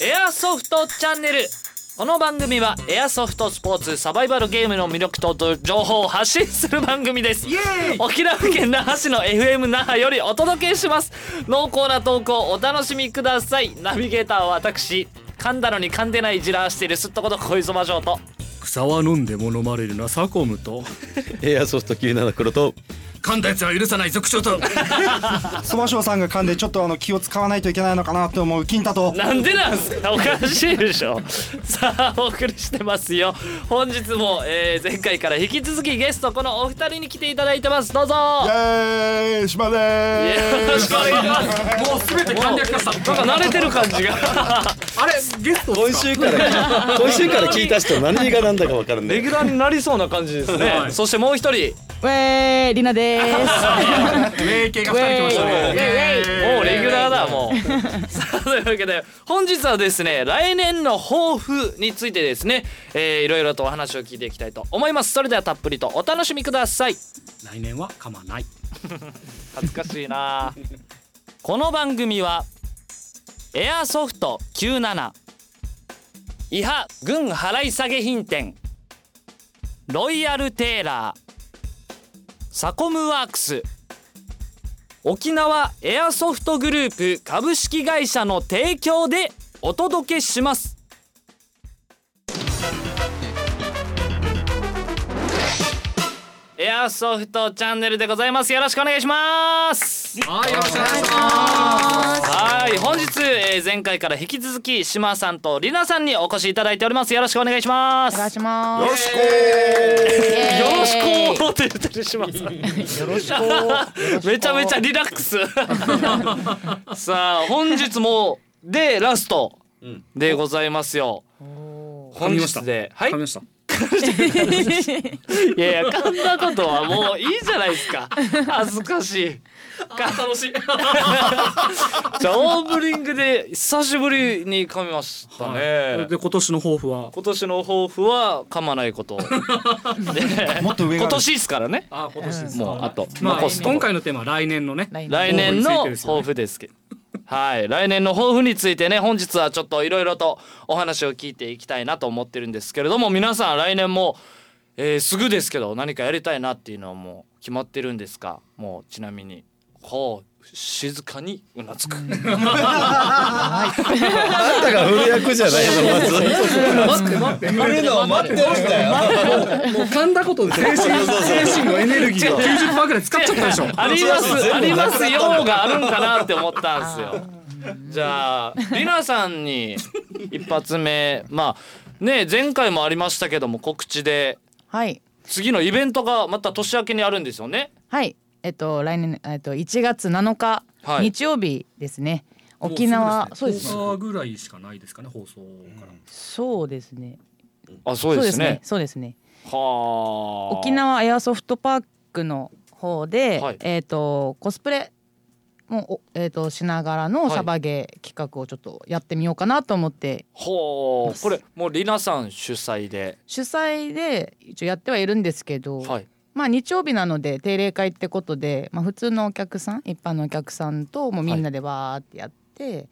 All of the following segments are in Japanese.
エアソフトチャンネル。この番組はエアソフトスポーツサバイバルゲームの魅力と情報を発信する番組です。沖縄県那覇市の FM 那覇よりお届けします。濃厚な投稿お楽しみください。ナビゲーターは私噛んだのに噛んでないじらしているすっとこと小磯場城と。草は飲んでも飲まれるなサコムと。エアソフト97黒と噛んだやつは許さない族長と。そばしょうさんが噛んでちょっとあの気を使わないといけないのかなと思う金太と。なんでなんすか？おかしいでしょ。さあお送りしてますよ。本日も、えー前回から引き続きゲストこのお二人に来ていただいてます。どうぞ。イエーイ島でよーろしくお願いしますもうすべて簡略化したなんか慣れてる感じが。あれゲスト今週から 今週から聞いた人何が何だか分からんねレギュラーになりそうな感じですね、はい。そしてもう一人ウェーイリナです。名系が二人来ましたもねうレギュラーだもう。さあというわけで本日はですね来年の抱負についてですね、えー、いろいろとお話を聞いていきたいと思います。それではたっぷりとお楽しみください。来年は噛まない。恥ずかしいな。この番組はエアソフト97伊波軍払い下げ品店ロイヤルテーラーサコムワークス。沖縄エアソフトグループ株式会社の提供でお届けします。アソフトチャンネルでございます。よろしくお願いします。はいよろしくお願いします。はい本日、えー前回から引き続き島さんとりなさんにお越しいただいております。よろしくお願いします。お願いします。よろしく。よろしくって言ってる島さん。よろしくめちゃめちゃリラックス。さあ本日もでラストでございますよ。本日ではいいやいや噛んだことはもういいじゃないですか。恥ずかしい。楽しい。じゃあオープニングで久しぶりに噛みましたね、で今年の抱負は？今年の抱負は噛まないこと。でもっと上が今年ですからね。あ今年ですもうあとまあ今回のテーマは来年のね来来年の抱負ですけどはい。来年の抱負についてね本日はちょっといろいろとお話を聞いていきたいなと思ってるんですけれども皆さん来年も、えーすぐですけど何かやりたいなっていうのはもう決まってるんですか？もうちなみに。ほう。静かにうなずく。あんたがフル役じゃないのまず。待って待って。のを待ってるんだよ。もう噛んだことで精神精神のエネルギーが 90%ぐらい使っちゃったでしょ。ありますありますよがあるんかなって思ったんですよ。じゃありなさんに一発目。まあね前回もありましたけども告知で。はい。次のイベントがまた年明けにあるんですよね。はいえっと来年えっと1月7日、はい日曜日ですね。沖縄そうですね。10日ぐらいしかないですかね放送からそうですね。あそうですね。そうですね。はあ。沖縄エアソフトパークの方で、はいえっとコスプレもおえっとしながらのサバゲー企画をちょっとやってみようかなと思ってほうこれもうりなさん主催で。主催で一応やってはいるんですけど、はい。まあ日曜日なので定例会ってことで、まあ、普通のお客さん一般のお客さんともうみんなでわーってやって、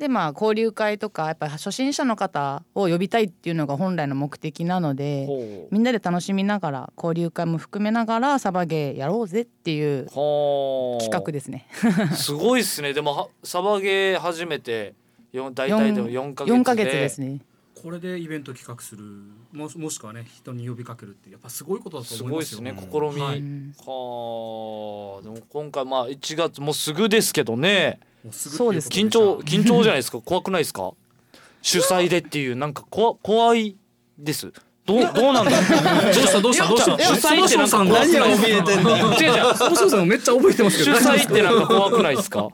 でまあ交流会とかやっぱり初心者の方を呼びたいっていうのが本来の目的なので。みんなで楽しみながら交流会も含めながらサバゲーやろうぜっていうはあ。企画ですね。すごいっすね。でもはサバゲー始めてよ大体でも四ヶ月で。4ヶ月ですね。これでイベント企画するもしもしくはね人に呼びかけるってやっぱすごいことだとす思いますよ。ごいですね。試み。はい。うんはあでも今回まあ1月もうすぐですけどね。もうすぐそうです緊張 緊張じゃないですか。怖くないですか？主催でっていうなんか怖怖いです。どうどうなんだ どうした？どうした？どうした？主催ってなんか怖く何ないが怯えてんだよ。違う違う。そもそもめっちゃ覚えてますけ主ど催ってなんか怖くないですか？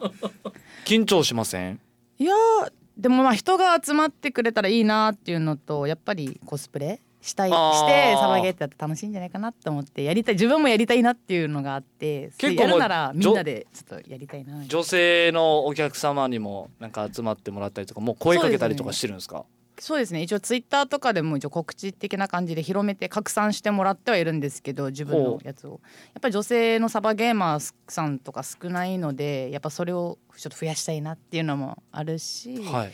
緊張しません？いやーでもまあ人が集まってくれたらいいなっていうのとやっぱりコスプレしたいしてサバゲーってやって楽しいんじゃないかなと思ってやりたい。自分もやりたいなっていうのがあって結構やるならみんなでちょっとやりたいな女性のお客様にもなんか集まってもらったりとかもう声かけたりとかしてるんですか？そうですね。一応ツイッターとかでも一応告知的な感じで広めて拡散してもらってはいるんですけど自分のやつを。やっぱり女性のサバゲーマーさんとか少ないのでやっぱそれをちょっと増やしたいなっていうのもあるし、はい。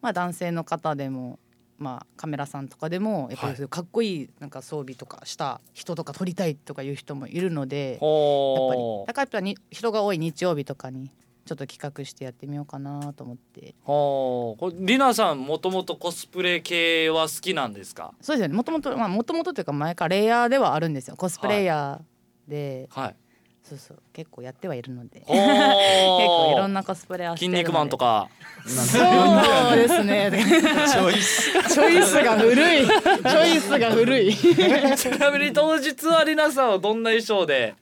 まあ男性の方でもまあカメラさんとかでもやっぱりかっこいいなんか装備とかした人とか撮りたいとかいう人もいるのでやっぱりほだからやっぱに人が多い日曜日とかにちょっと企画してやってみようかなと思って。うほうこれりなさんもともとコスプレ系は好きなんですか？そうですよね。もともとまあもともとというか前からレイヤーではあるんですよ。コスプレイヤーで、はい。そうそう。結構やってはいるので。結構いろんなコスプレはしてるので。筋肉マンとか。そうですね。チョイス。チョイスが古い。チョイスが古い。ちなみに当日はりなさんはどんな衣装であ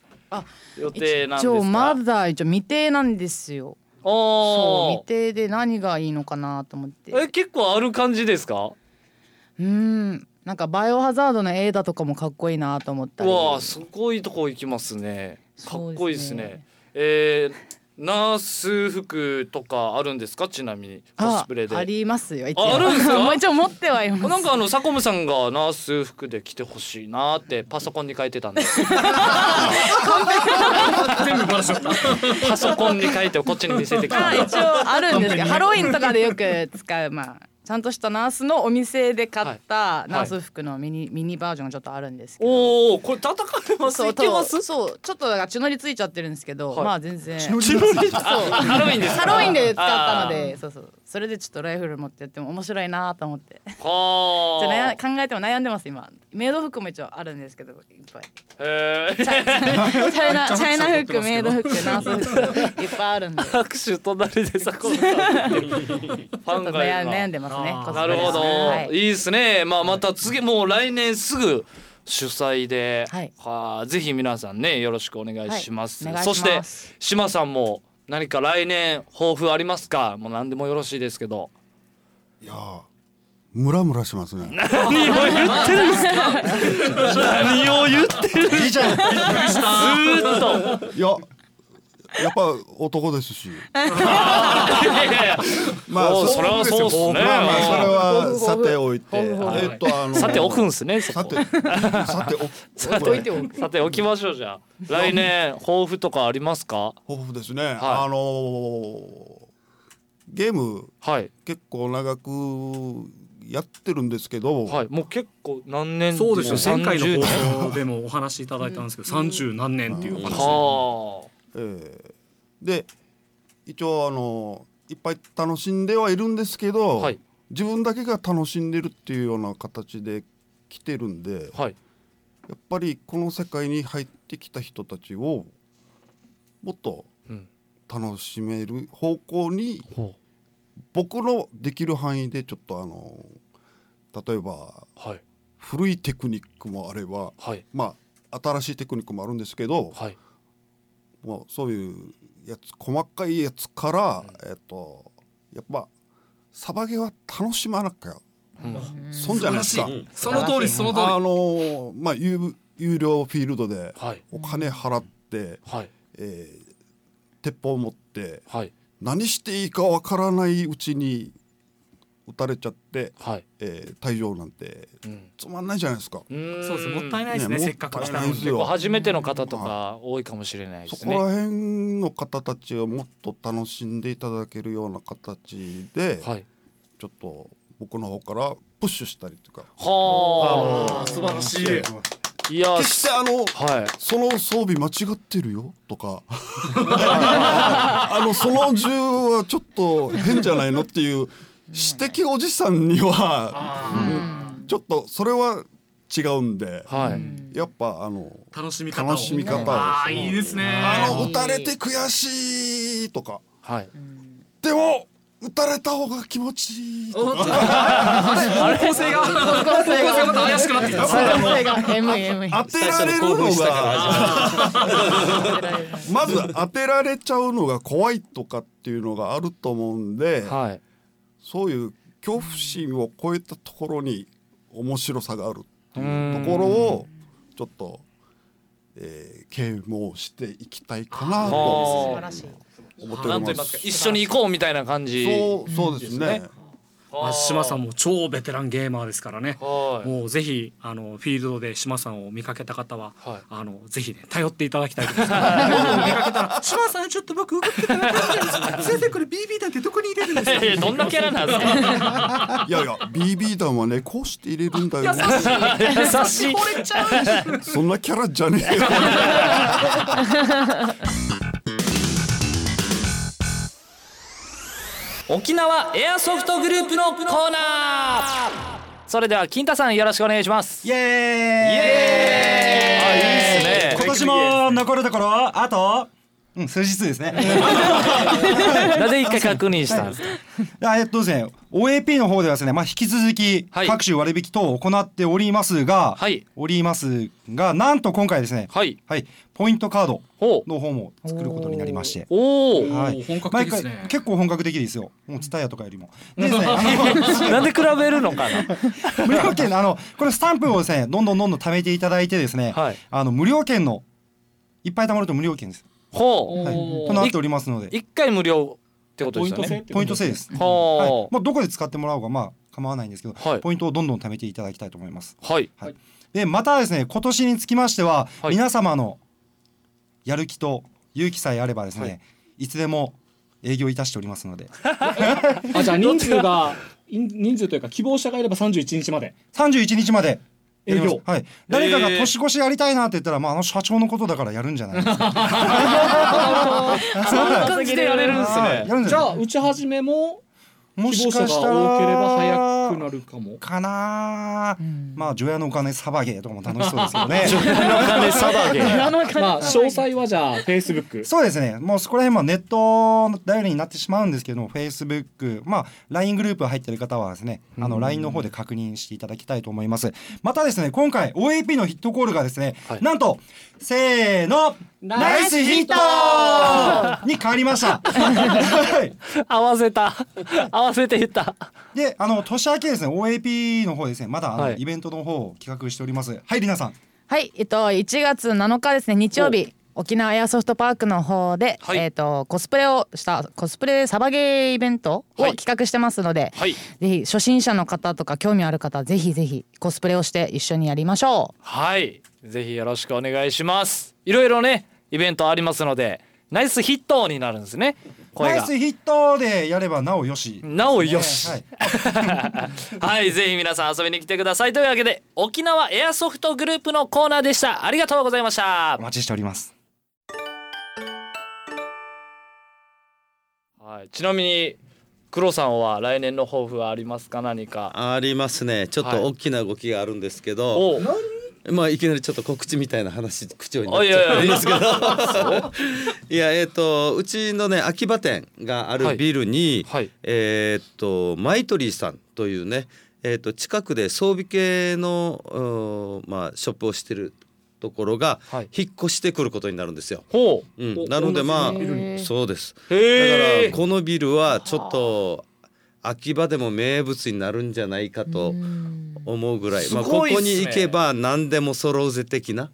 予定なんです一応まかだ一応未定なんですよ。そうお未定で何がいいのかなと思って。え結構ある感じですか？うーんなんかバイオハザードの映画とかもかっこいいなと思ったり。うわあすごいとこ行きますね。かっこいいですねね。えー、ナース服とかあるんですか？ちなみにコスプレで。あありますよ一ああるんですか？もう一応持ってはいます。なんかあのサコムさんがナース服で着てほしいなってパソコンに書いてたんで 全部バラしちゃった。パソコンに書いてこっちに見せてきた一応あるんですけどハロウィンとかでよく使うまあちゃんとしたナースのお店で買ったナース服のミニ,、ミニバージョンがちょっとあるんですけど。おおこれ戦えますそうそうちょっとだから血のりついちゃってるんですけど、はい。まあ全然。ハロウィンですか？ハロウィンで使ったのでそうそうそれでちょっとライフル持ってやっても面白いなと思って。ちょっとは悩考えても悩んでます今。メイド服も一応あるんですけど。いっぱい。あへえ。チャ イナチャイナ服メイド服ナース服いっぱいあるんで。拍手隣でさんファンとが今悩ん悩んでますねなるほど、はい。い、いですね。まあまた次もう来年すぐ主催で、はい。はあぜひ皆さんねよろしくお願いします,、はい。お願いします。そして島さんも何か来年抱負ありますか？もう何でもよろしいですけど。いやームラムラしますね。何を言ってるんですか？何を言ってるいいじゃんずーっと。いややっぱ男ですし。まあそれはそうっすね。まあまあそれはさておいて。えっとあのさて置くんすねさてさてお さ置いておく。さて置きましょうじゃあ。来年抱負とかありますか？豊富ですね、あのーゲームはい。結構長くやってるんですけど、はい。もう結構何年？そうですよ。前回の30放送でもお話しいただいたんですけど三十何年っていうお話はえー。で一応あのいっぱい楽しんではいるんですけど、はい。自分だけが楽しんでるっていうような形で来てるんであはい。やっぱりこの世界に入ってきた人たちをもっとうん。楽しめる方向にほ僕のできる範囲でちょっとあの例えばうはい。古いテクニックもあればはい。まあ新しいテクニックもあるんですけど、はいもうそういうやつ細かいやつから、えっとやっぱサバゲは楽しまなきゃうん。損じゃないですか。その通りその通り。あのまあ有有料フィールドではい。お金払って、はい。えー鉄砲を持ってはい。何していいかわからないうちに撃たれちゃって、はい。えー退場なんてうん。つまんないじゃないですか。うそうですもったいないですねねせっかく来たのに。もったいないで初めての方とか多いかもしれないですね。そこら辺の方たちをもっと楽しんでいただけるような形で、はい。ちょっと僕の方からプッシュしたりとか。はあ。ー素晴らしい。あいや決してあのはい。その装備間違ってるよとか。あのその銃はちょっと変じゃないのっていう指摘おじさんにはうん。ちょっとそれは違うんではい。やっぱあの楽しみ方を。楽しみ方を。あーいいですね。あの撃たれて悔しいとか。はい。でも撃たれた方が気持ちいいとか。おっと方向性が方向性がまた怪しくなってきた。方向性が。ME 当てられるのがまず当てられちゃうのが怖いとかっていうのがあると思うんで、はいそういう恐怖心を超えたところに面白さがあるってういうところをちょっと、えー、啓蒙していきたいかなはと思っておりますなんと言いますか。一緒に行こうみたいな感じそうそうですね。まあ、島さんも超ベテランゲーマーですからねはいもうぜひあのフィールドで島さんを見かけた方は、はいあのぜひね頼っていただきたいと思います。僕 見かけたら島さんちょっと僕動ってたら先生これ BB 弾ってどこに入れるんですか。どんなキャラなんですかいやいや BB 弾はねこうして入れるんだよ優しい惚れちゃう。そんなキャラじゃねえよ沖縄エアソフトグループのコーナー。それでは金太さんよろしくお願いします。イエーイ。イエーイ。あいいっすね。今年も残るところあと、うん、数日ですね。なぜ一回確認したんですか？あえっとですね OAP の方ではですね、まあ、引き続きはい。各種割引等を行っておりますが、はい。おりますがなんと今回ですねはい。はい、ポイントカードの方も作ることになりまして。おお、はい、本格的ですね。毎回結構本格的ですよ。もうツタヤとかよりも。でですねあ なんで比べるのかな？の無料券のあのこれスタンプをですねどんどんどんどん貯めていただいてですね、はい。あの無料券のいっぱい貯まると無料券です、ほう。はい、となっておりますので。一回無料ってことですよね。ポイント制です、はいほう。まあ、どこで使ってもらおうがまあ構わないんですけど、はい。ポイントをどんどん貯めていただきたいと思います。はい。はい、でまたですね今年につきましては、はい。皆様のやる気と勇気さえあればですね、はい。い、つでも営業いたしておりますので。あじゃあ人数が人人数というか希望者がいれば31日まで。31日まで営業。はい、誰かが年越しやりたいなって言ったら、まあ、あの社長のことだからやるんじゃないですか。そんな感じでやれるんですね。じゃあ打ち始めももし希望者がかしたら多ければ早くなるかも。かな、ん。まあ除夜のお金サバゲーとかも楽しそうですけどね。お金サバゲーまあ詳細はじゃあ Facebook。そうですね。もうそこら辺もネットの頼りになってしまうんですけども Facebook まあ LINE グループ入ってる方はですねあの LINE の方で確認していただきたいと思います。またですね今回 OAP のヒットコールがですね、はい。なんとせーのナイスヒット!に変わりました。はい。合わせた。合わせて言った。であの年明けですね OAP の方ですねまだあの、はい。イベントの方を企画しております。はいりなさん。はい、えっと1月7日ですね日曜日沖縄エアソフトパークの方で、はい。えっとコスプレをしたコスプレサバゲーイベントをはい。企画してますので、はい。ぜひ初心者の方とか興味ある方ぜひぜひコスプレをして一緒にやりましょう。はい。ぜひよろしくお願いします。いろいろねイベントありますのでナイスヒットになるんですね声が。ナイスヒットでやればなおよし。なおよし、はい。はい、ぜひ皆さん遊びに来てください。というわけで沖縄エアソフトグループのコーナーでした。ありがとうございました。お待ちしております。はい、ちなみに黒さんは来年の抱負はありますか？何か。ありますね。ちょっはい。と大きな動きがあるんですけど、お。うまあいきなりちょっと告知みたいな話口調になっちゃやいやうん ですけど。いやえっ、とうちのね秋葉店があるビルに、はい。えっ、とマイトリーさんというねえっ、と近くで装備系のうんまあショップをしてるところがはい。引っ越してくることになるんですよ。ほう。うん、おなのでまあそうです。だからこのビルはちょっと秋葉でも名物になるんじゃないかと思うぐらい、すまあ、ここに行けば何でも揃うぜ的な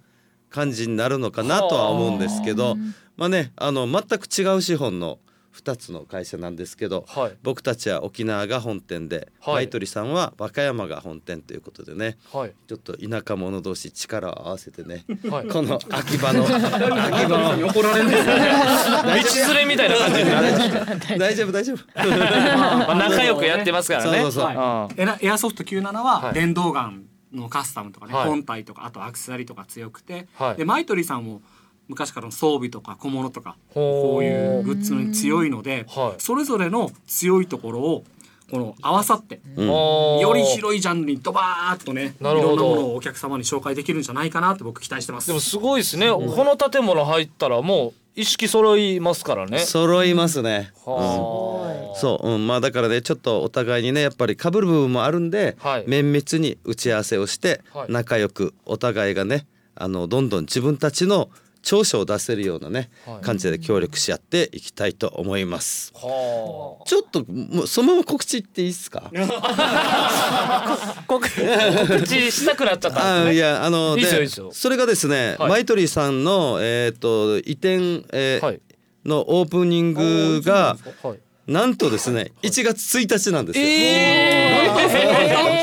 感じになるのかなとは思うんですけど。まあねあの全く違う資本の2つの会社なんですけど、はい。僕たちは沖縄が本店で、はい。マイトリさんは和歌山が本店ということでねはい。ちょっと田舎者同士力を合わせてね、はい。この秋葉の 秋葉の。怒られるんですよね。道連れみたいな感じになる、大丈夫大丈夫。まあ、仲良くやってますからね。そうそうそう。はい。エアソフト97ははい。電動ガンのカスタムとかね、はい。本体とかあとアクセサリーとか強くて、はい。でマイトリーさんも昔からの装備とか小物とかこういうグッズに強いので、はい。それぞれの強いところをこの合わさって、うん。より広いジャンルにドバーッとねいなるほど。ろんなものをお客様に紹介できるんじゃないかなって僕期待してます。でもすごいですね、この建物入ったらもう意識揃いますからね。揃いますね、うん。はあそう、うん、まあだからねちょっとお互いにねやっぱり被る部分もあるんで、はい。綿密に打ち合わせをして、はい。仲良くお互いがねあのどんどん自分たちの長所を出せるようなね、はい。感じで協力し合っていきたいと思います。はちょっともうそのまま告知言っていいですか？あ 告告知したくなっちゃった。ねいやあのそれがですね、はい。マイトリーさんのえっ、と移転、えーはい。のオープニングがはいなんとですね1月1日なんですよ。え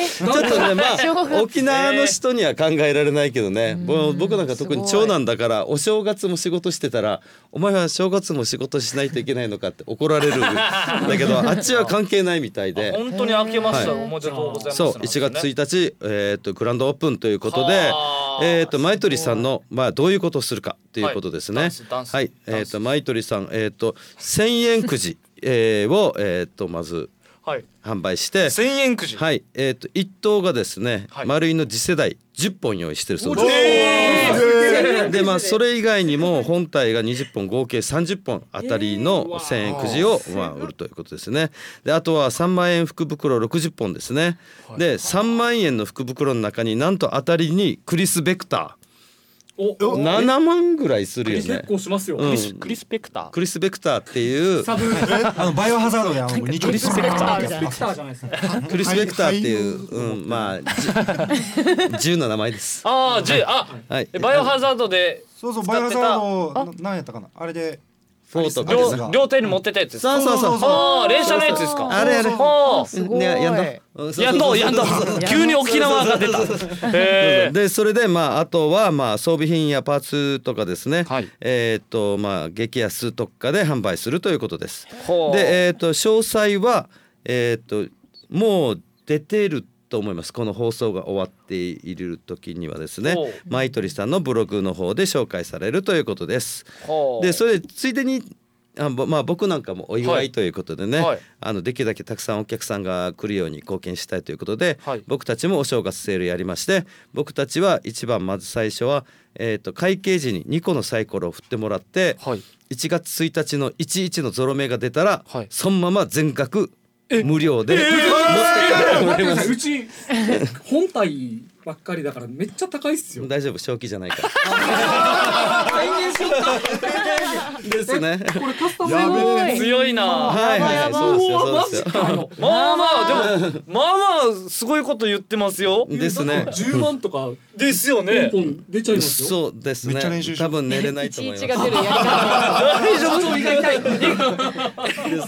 ちょっとねまあ 沖縄の人には考えられないけどね、僕なんか特に長男だからお正月も仕事してたら「お前は正月も仕事しないといけないのか」って怒られるんだけど あっちは関係ないみたいで。本当に開けました、はい。おめでとうございますそう1月1日、えー、とグランドオープンということでは、あえー、とマイトリさんの、まあ、どういうことをするかということですね。はいはい、えー、ダンスとマイトリさん、えー、と1,000円くじ、えー、を、えー、とまずはい。販売して。千円くじ。はい、えー、と一等がですね、はい。丸いの次世代10本用意してるそうです。えでまあそれ以外にも本体が20本合計30本あたりの1,000円くじ。をまあ売るということですね。であとは3万円福袋60本ですね。で3万円の福袋の中になんと当たりにクリス・ベクタおー7万ぐらいするよね。結。構しますよ、うん。ークリスペクター。クリス・ベクターっていう。サブあのバイオハザードであの二丁リスペクターじゃないですか。クリス・ベクターっていう、うん、まあじ銃 の名前です。ああじあはい。えバイオハザードでそうそうバイオハザードな何やったかな。あれでフォートあれです両両手に持ってたやつですか？そうそうそうそう。ああ連射のやつですか？あれあれ。はあすごい。ねやんだ。やっとやっと急に沖縄が出た。でそれでまああとはまあ装備品やパーツとかですね、はい。えっ、とまあ激安特価で販売するということです。ほう。でえっ、と詳細はえっ、ともう出てると思います。この放送が終わっている時にはですねマイトリさんのブログの方で紹介されるということです。でそれでついでにあぼまあ僕なんかもお祝はい。いということでね、はい。あのできるだけたくさんお客さんが来るように貢献したいということで、はい。僕たちもお正月セールやりまして僕たちは一番まず最初は、えー、と会計時に2個のサイコロを振ってもらってはい。1月1日の11のゾロ目が出たら、はい。そのまま全額無料で、待ってください。うち本体ばっかりだからめっちゃ高いっすよ。大丈夫？正気じゃないか。ら。ですね。これカスタムやべ用え。強いな。はいはいはい。そうですよそうですよ。まあまあでもまあまあすごいこと言ってますよ。ですね。10万とか。ですよね。出ちゃいますよ。そうですね。多う。分寝れないと思います。11が出るやり方。大丈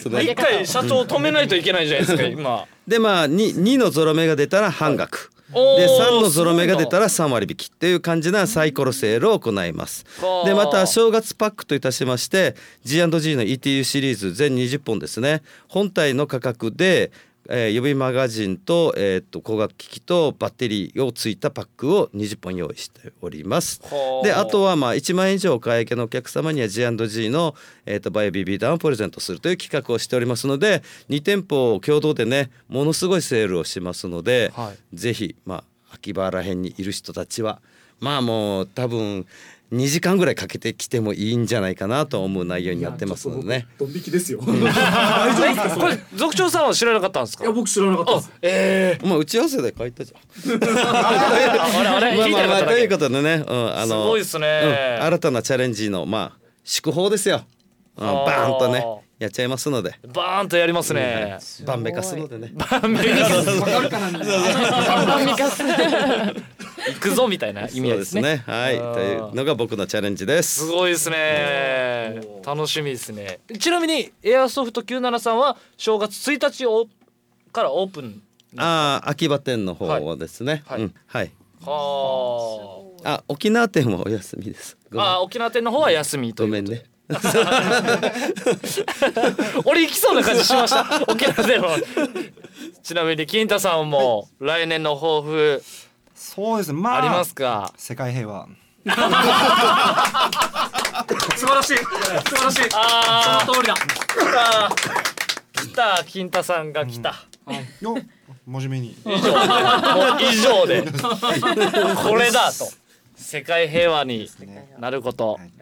夫？一回社長止めないといけないじゃないですか今。でまあ 2, 2のゾロ目が出たら半額、で3のゾロ目が出たら3割引きっていう感じなサイコロセールを行います。はあでまた正月パックといたしまして G&G の ETU シリーズ全20本ですね。本体の価格で、えー予備マガジンと,、えー、と光学機器とバッテリーをついたパックを20本用意しております。はあであとはまあ1万円以上お買い上げのお客様には G&G の、えー、とバイオビビ弾をプレゼントするという企画をしておりますので2店舗共同でねものすごいセールをしますので、はぜひまあ秋葉原辺にいる人たちはまあもう多分2時間ぐらいかけてきてもいいんじゃないかなと思う内容になってますのでね。ドン引きですよ大丈夫ですかそれいこれ族長さんは知らなかったんですか？や僕知らなかったです。えまあ打ち合わせで書いたじゃん。えあれあれまあまあまあということでね、うん、あのすごいですね。うん新たなチャレンジのまあ祝報ですよ。うん、バーンとねやっちゃいますので、バーンとやりますね。晩めかすのでね。わかるかなみんなミカス行くぞみたいな意味合いですね。すね。はい、というのが僕のチャレンジです。す。ごいですね。楽しみですね。ちなみにエアソフト973は正月1日をからオープンああ、秋葉店の方ですね。はい。うん、はい。はあ、沖縄店もお休みです。ああ沖縄店の方は休みということで。ごめんね。俺行きそうな感じしました。沖縄店のちなみに金太さんも来年の抱負そうです。ねまあありますか？世界平和。素晴らしい。素晴らしい。あその通りだ。あ来た金太さんが来た、よ真面目に。以上。以上で。これだと。世界平和になること、い、いで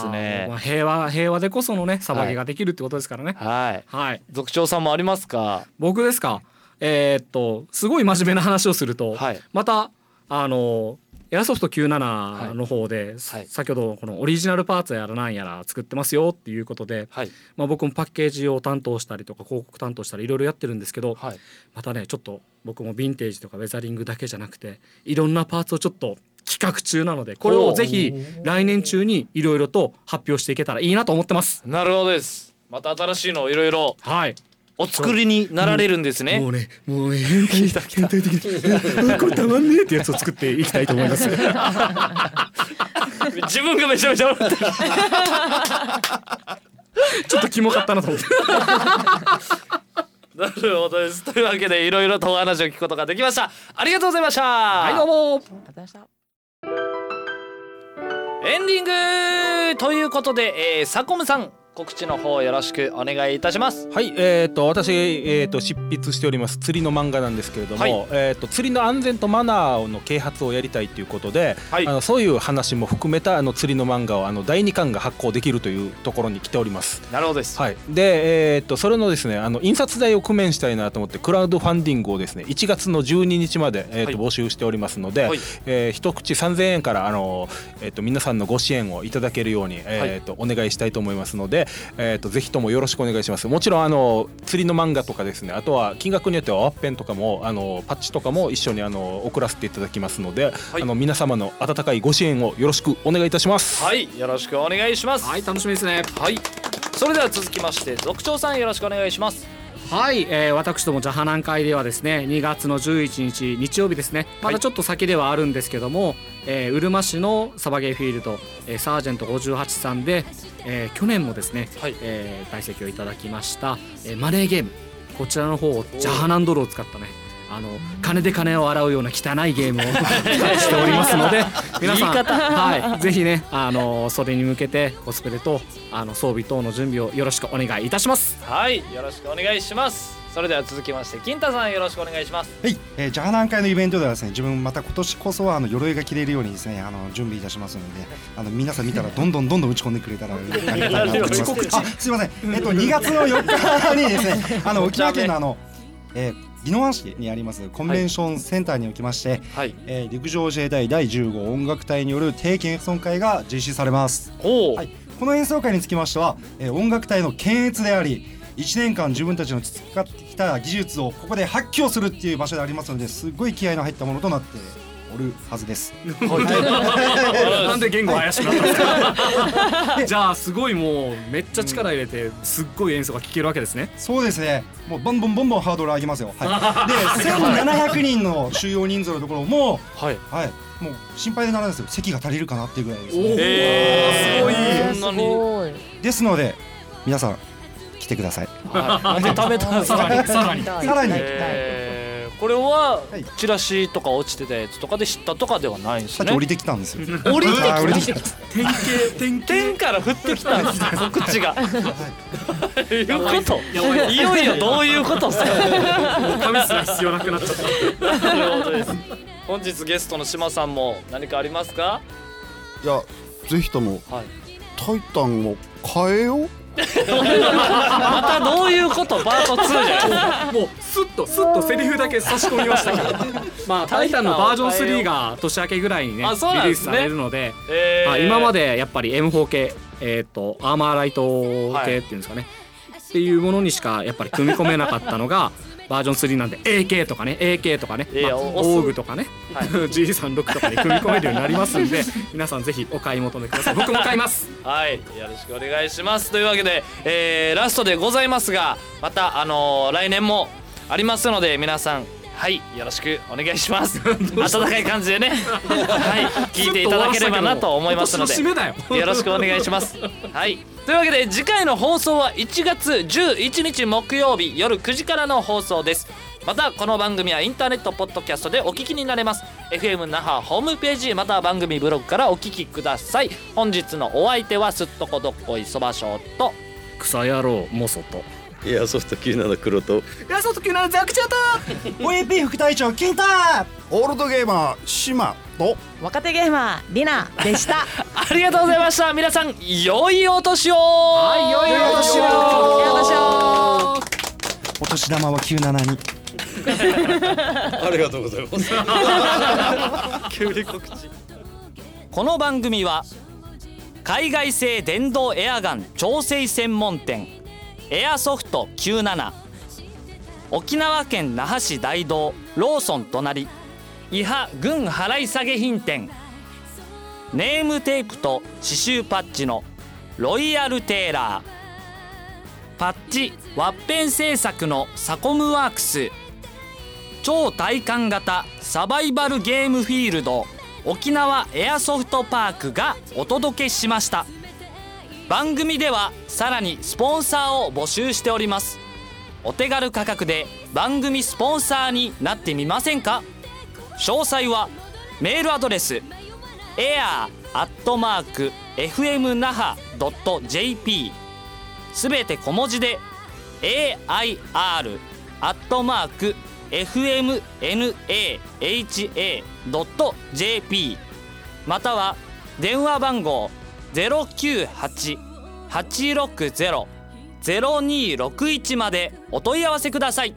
すね。まあ平和平和でこそのね裁きができるってことですからね。はい。はい。族長さんもありますか？僕ですか？えーっとすごい真面目な話をすると、はい。またあのエアソフト97の方で、はい。先ほどこのオリジナルパーツやらなんやら作ってますよっていうことで、はい。まあ、僕もパッケージを担当したりとか広告担当したりいろいろやってるんですけど、はい。またねちょっと僕もヴィンテージとかウェザリングだけじゃなくていろんなパーツをちょっと企画中なのでこれをぜひ来年中にいろいろと発表していけたらいいなと思ってます。なるほどです。また新しいのをいろいろはいお作りになられるんですね。もうねもうね変態的に。あこれたまんねえってやつを作っていきたいと思います。自分がめちゃめちゃ笑ってる。ちょっとキモかったなと思って。なるほどです。というわけでいろいろとお話を聞くことができました。ありがとうございました。はいどうも。エンディング。ということで、えー、サコムさん告知の方よろしくお願いいたします。はい、えー、と私、えー、と執筆しております釣りの漫画なんですけれども、はい。えー、と釣りの安全とマナーの啓発をやりたいということで、はい。あのそういう話も含めたあの釣りの漫画をあの第2巻が発行できるというところに来ております。なるほどです。はい、で、えー、とそれのですねあの印刷代を工面したいなと思ってクラウドファンディングをですね1月の12日まで、えーとはい。募集しておりますので、はい。えー一口3000円からあの、えー、と皆さんのご支援をいただけるように、えーとお願いしたいと思いますので、えー、とぜひともよろしくお願いします。もちろんあの釣りの漫画とかですねあとは金額によってはワッペンとかもあのパッチとかも一緒にあの送らせていただきますので、はい。あの皆様の温かいご支援をよろしくお願いいたします。はい。よろしくお願いします。はい楽しみですね。はい。それでは続きまして族長さんよろしくお願いしますはい、えー、私どもジャハナン会ではですね2月の11日日曜日ですね。まだちょっと先ではあるんですけども、えー、うるま市のサバゲーフィールド、えー、サージェント58さんで、えー、去年もですね、はい。えー、在籍をいただきました、えー、マネーゲーム。こちらの方をジャハナンドルを使ったねあの金で金を洗うような汚いゲームを しておりますので 皆さん、はい、ぜひねあのそれに向けてコスプレとあの装備等の準備をよろしくお願いいたします。はいよろしくお願いします。それでは続きまして金太さんよろしくお願いします。はい、えー、ジャーナン会のイベントではですね自分また今年こそはあの鎧が着れるようにですねあの準備いたしますのであの皆さん見たらどんどんどんどん打ち込んでくれたらありがたい。なと思いますあすいません。えっと2月の4日にですねあの 沖縄県のあの、えー宜野湾市にありますコンベンションセンターにおきまして、はい。えー陸上自衛隊第10号音楽隊による定期演奏会が実施されます。はい、この演奏会につきましては、えー音楽隊の検閲であり1年間自分たちの培ってきた技術をここで発揮をするっていう場所でありますのですごい気合の入ったものとなっておるはずです。なんで言語怪しくなったんですか？じゃあすごいもうめっちゃ力入れてすっごい演奏が聴けるわけですね。そうですね。もうボンボンボンボンハードル上げますよ。はい、で1700人の収容人数のところも、はい。はい、もう心配でならないですよ。席が足りるかなっていうぐらいです、おね。えー、すごい。ですので皆さん来てください。はい。食べたさらにさらに。さらに。えーこれははいチラシとか落ちてたやつとかで知ったとかではないんですね。降りてきたんですよ。降りてきたあー降りてきた。典型典型天から降ってきたんですね告知が。い。うこと。い。いよいよどういうことっすか紙すら必要なくなっちゃった。本日ゲストの島さんも何かありますか？いやぜひともはい。タイタンを変えようまたどういうこと？パート2じゃないもうスッとスッとセリフだけ差し込みましたけど。まあ「タイタン」のバージョン3が年明けぐらいにねリリースされるのでえーまあ今までやっぱり M4 系えっとアーマーライト系っていうんですかね。っていうものにしかやっぱり組み込めなかったのがバージョン3なんで AK とかね AK とかね、まあ、おオーグとかね、G36 とかに組み込めるようになりますんで 皆さんぜひお買い求めください。僕も買います。はい。よろしくお願いします。というわけで、えーラストでございますがまたあのー来年もありますので皆さんはいよろしくお願いします。温かい感じでね。はい聞いていただければなと思いますので。よ。よろしくお願いします。はい。というわけで次回の放送は1月11日木曜日夜9時からの放送です。またこの番組はインターネットポッドキャストでお聞きになれます。FM 那覇ホームページまたは番組ブログからお聞きください。本日のお相手はすっとこどっこいそばしょうと。草野郎モソといやソフト97黒と。やそときなザクチャタ OAP 副隊長金太。オールドゲーマー島と。若手ゲーマーリナでした。ありがとうございました。皆さん良いお年を。はい良いお年を。良いお年を。お年玉は97に ありがとうございます。急に告知。この番組は海外製電動エアガン調整専門店エアソフト97沖縄県那覇市大道ローソン隣。伊波軍払い下げ品店。ネームテープと刺繍パッチのロイヤルテーラー。パッチワッペン製作のサコムワークス。超体感型サバイバルゲームフィールド。沖縄エアソフトパークがお届けしました。番組ではさらにスポンサーを募集しております。お手軽価格で番組スポンサーになってみませんか？詳細はメールアドレス air.fmnaha.jp すべて小文字で air.fmnaha.jp または電話番号098-860-0261までお問い合わせください。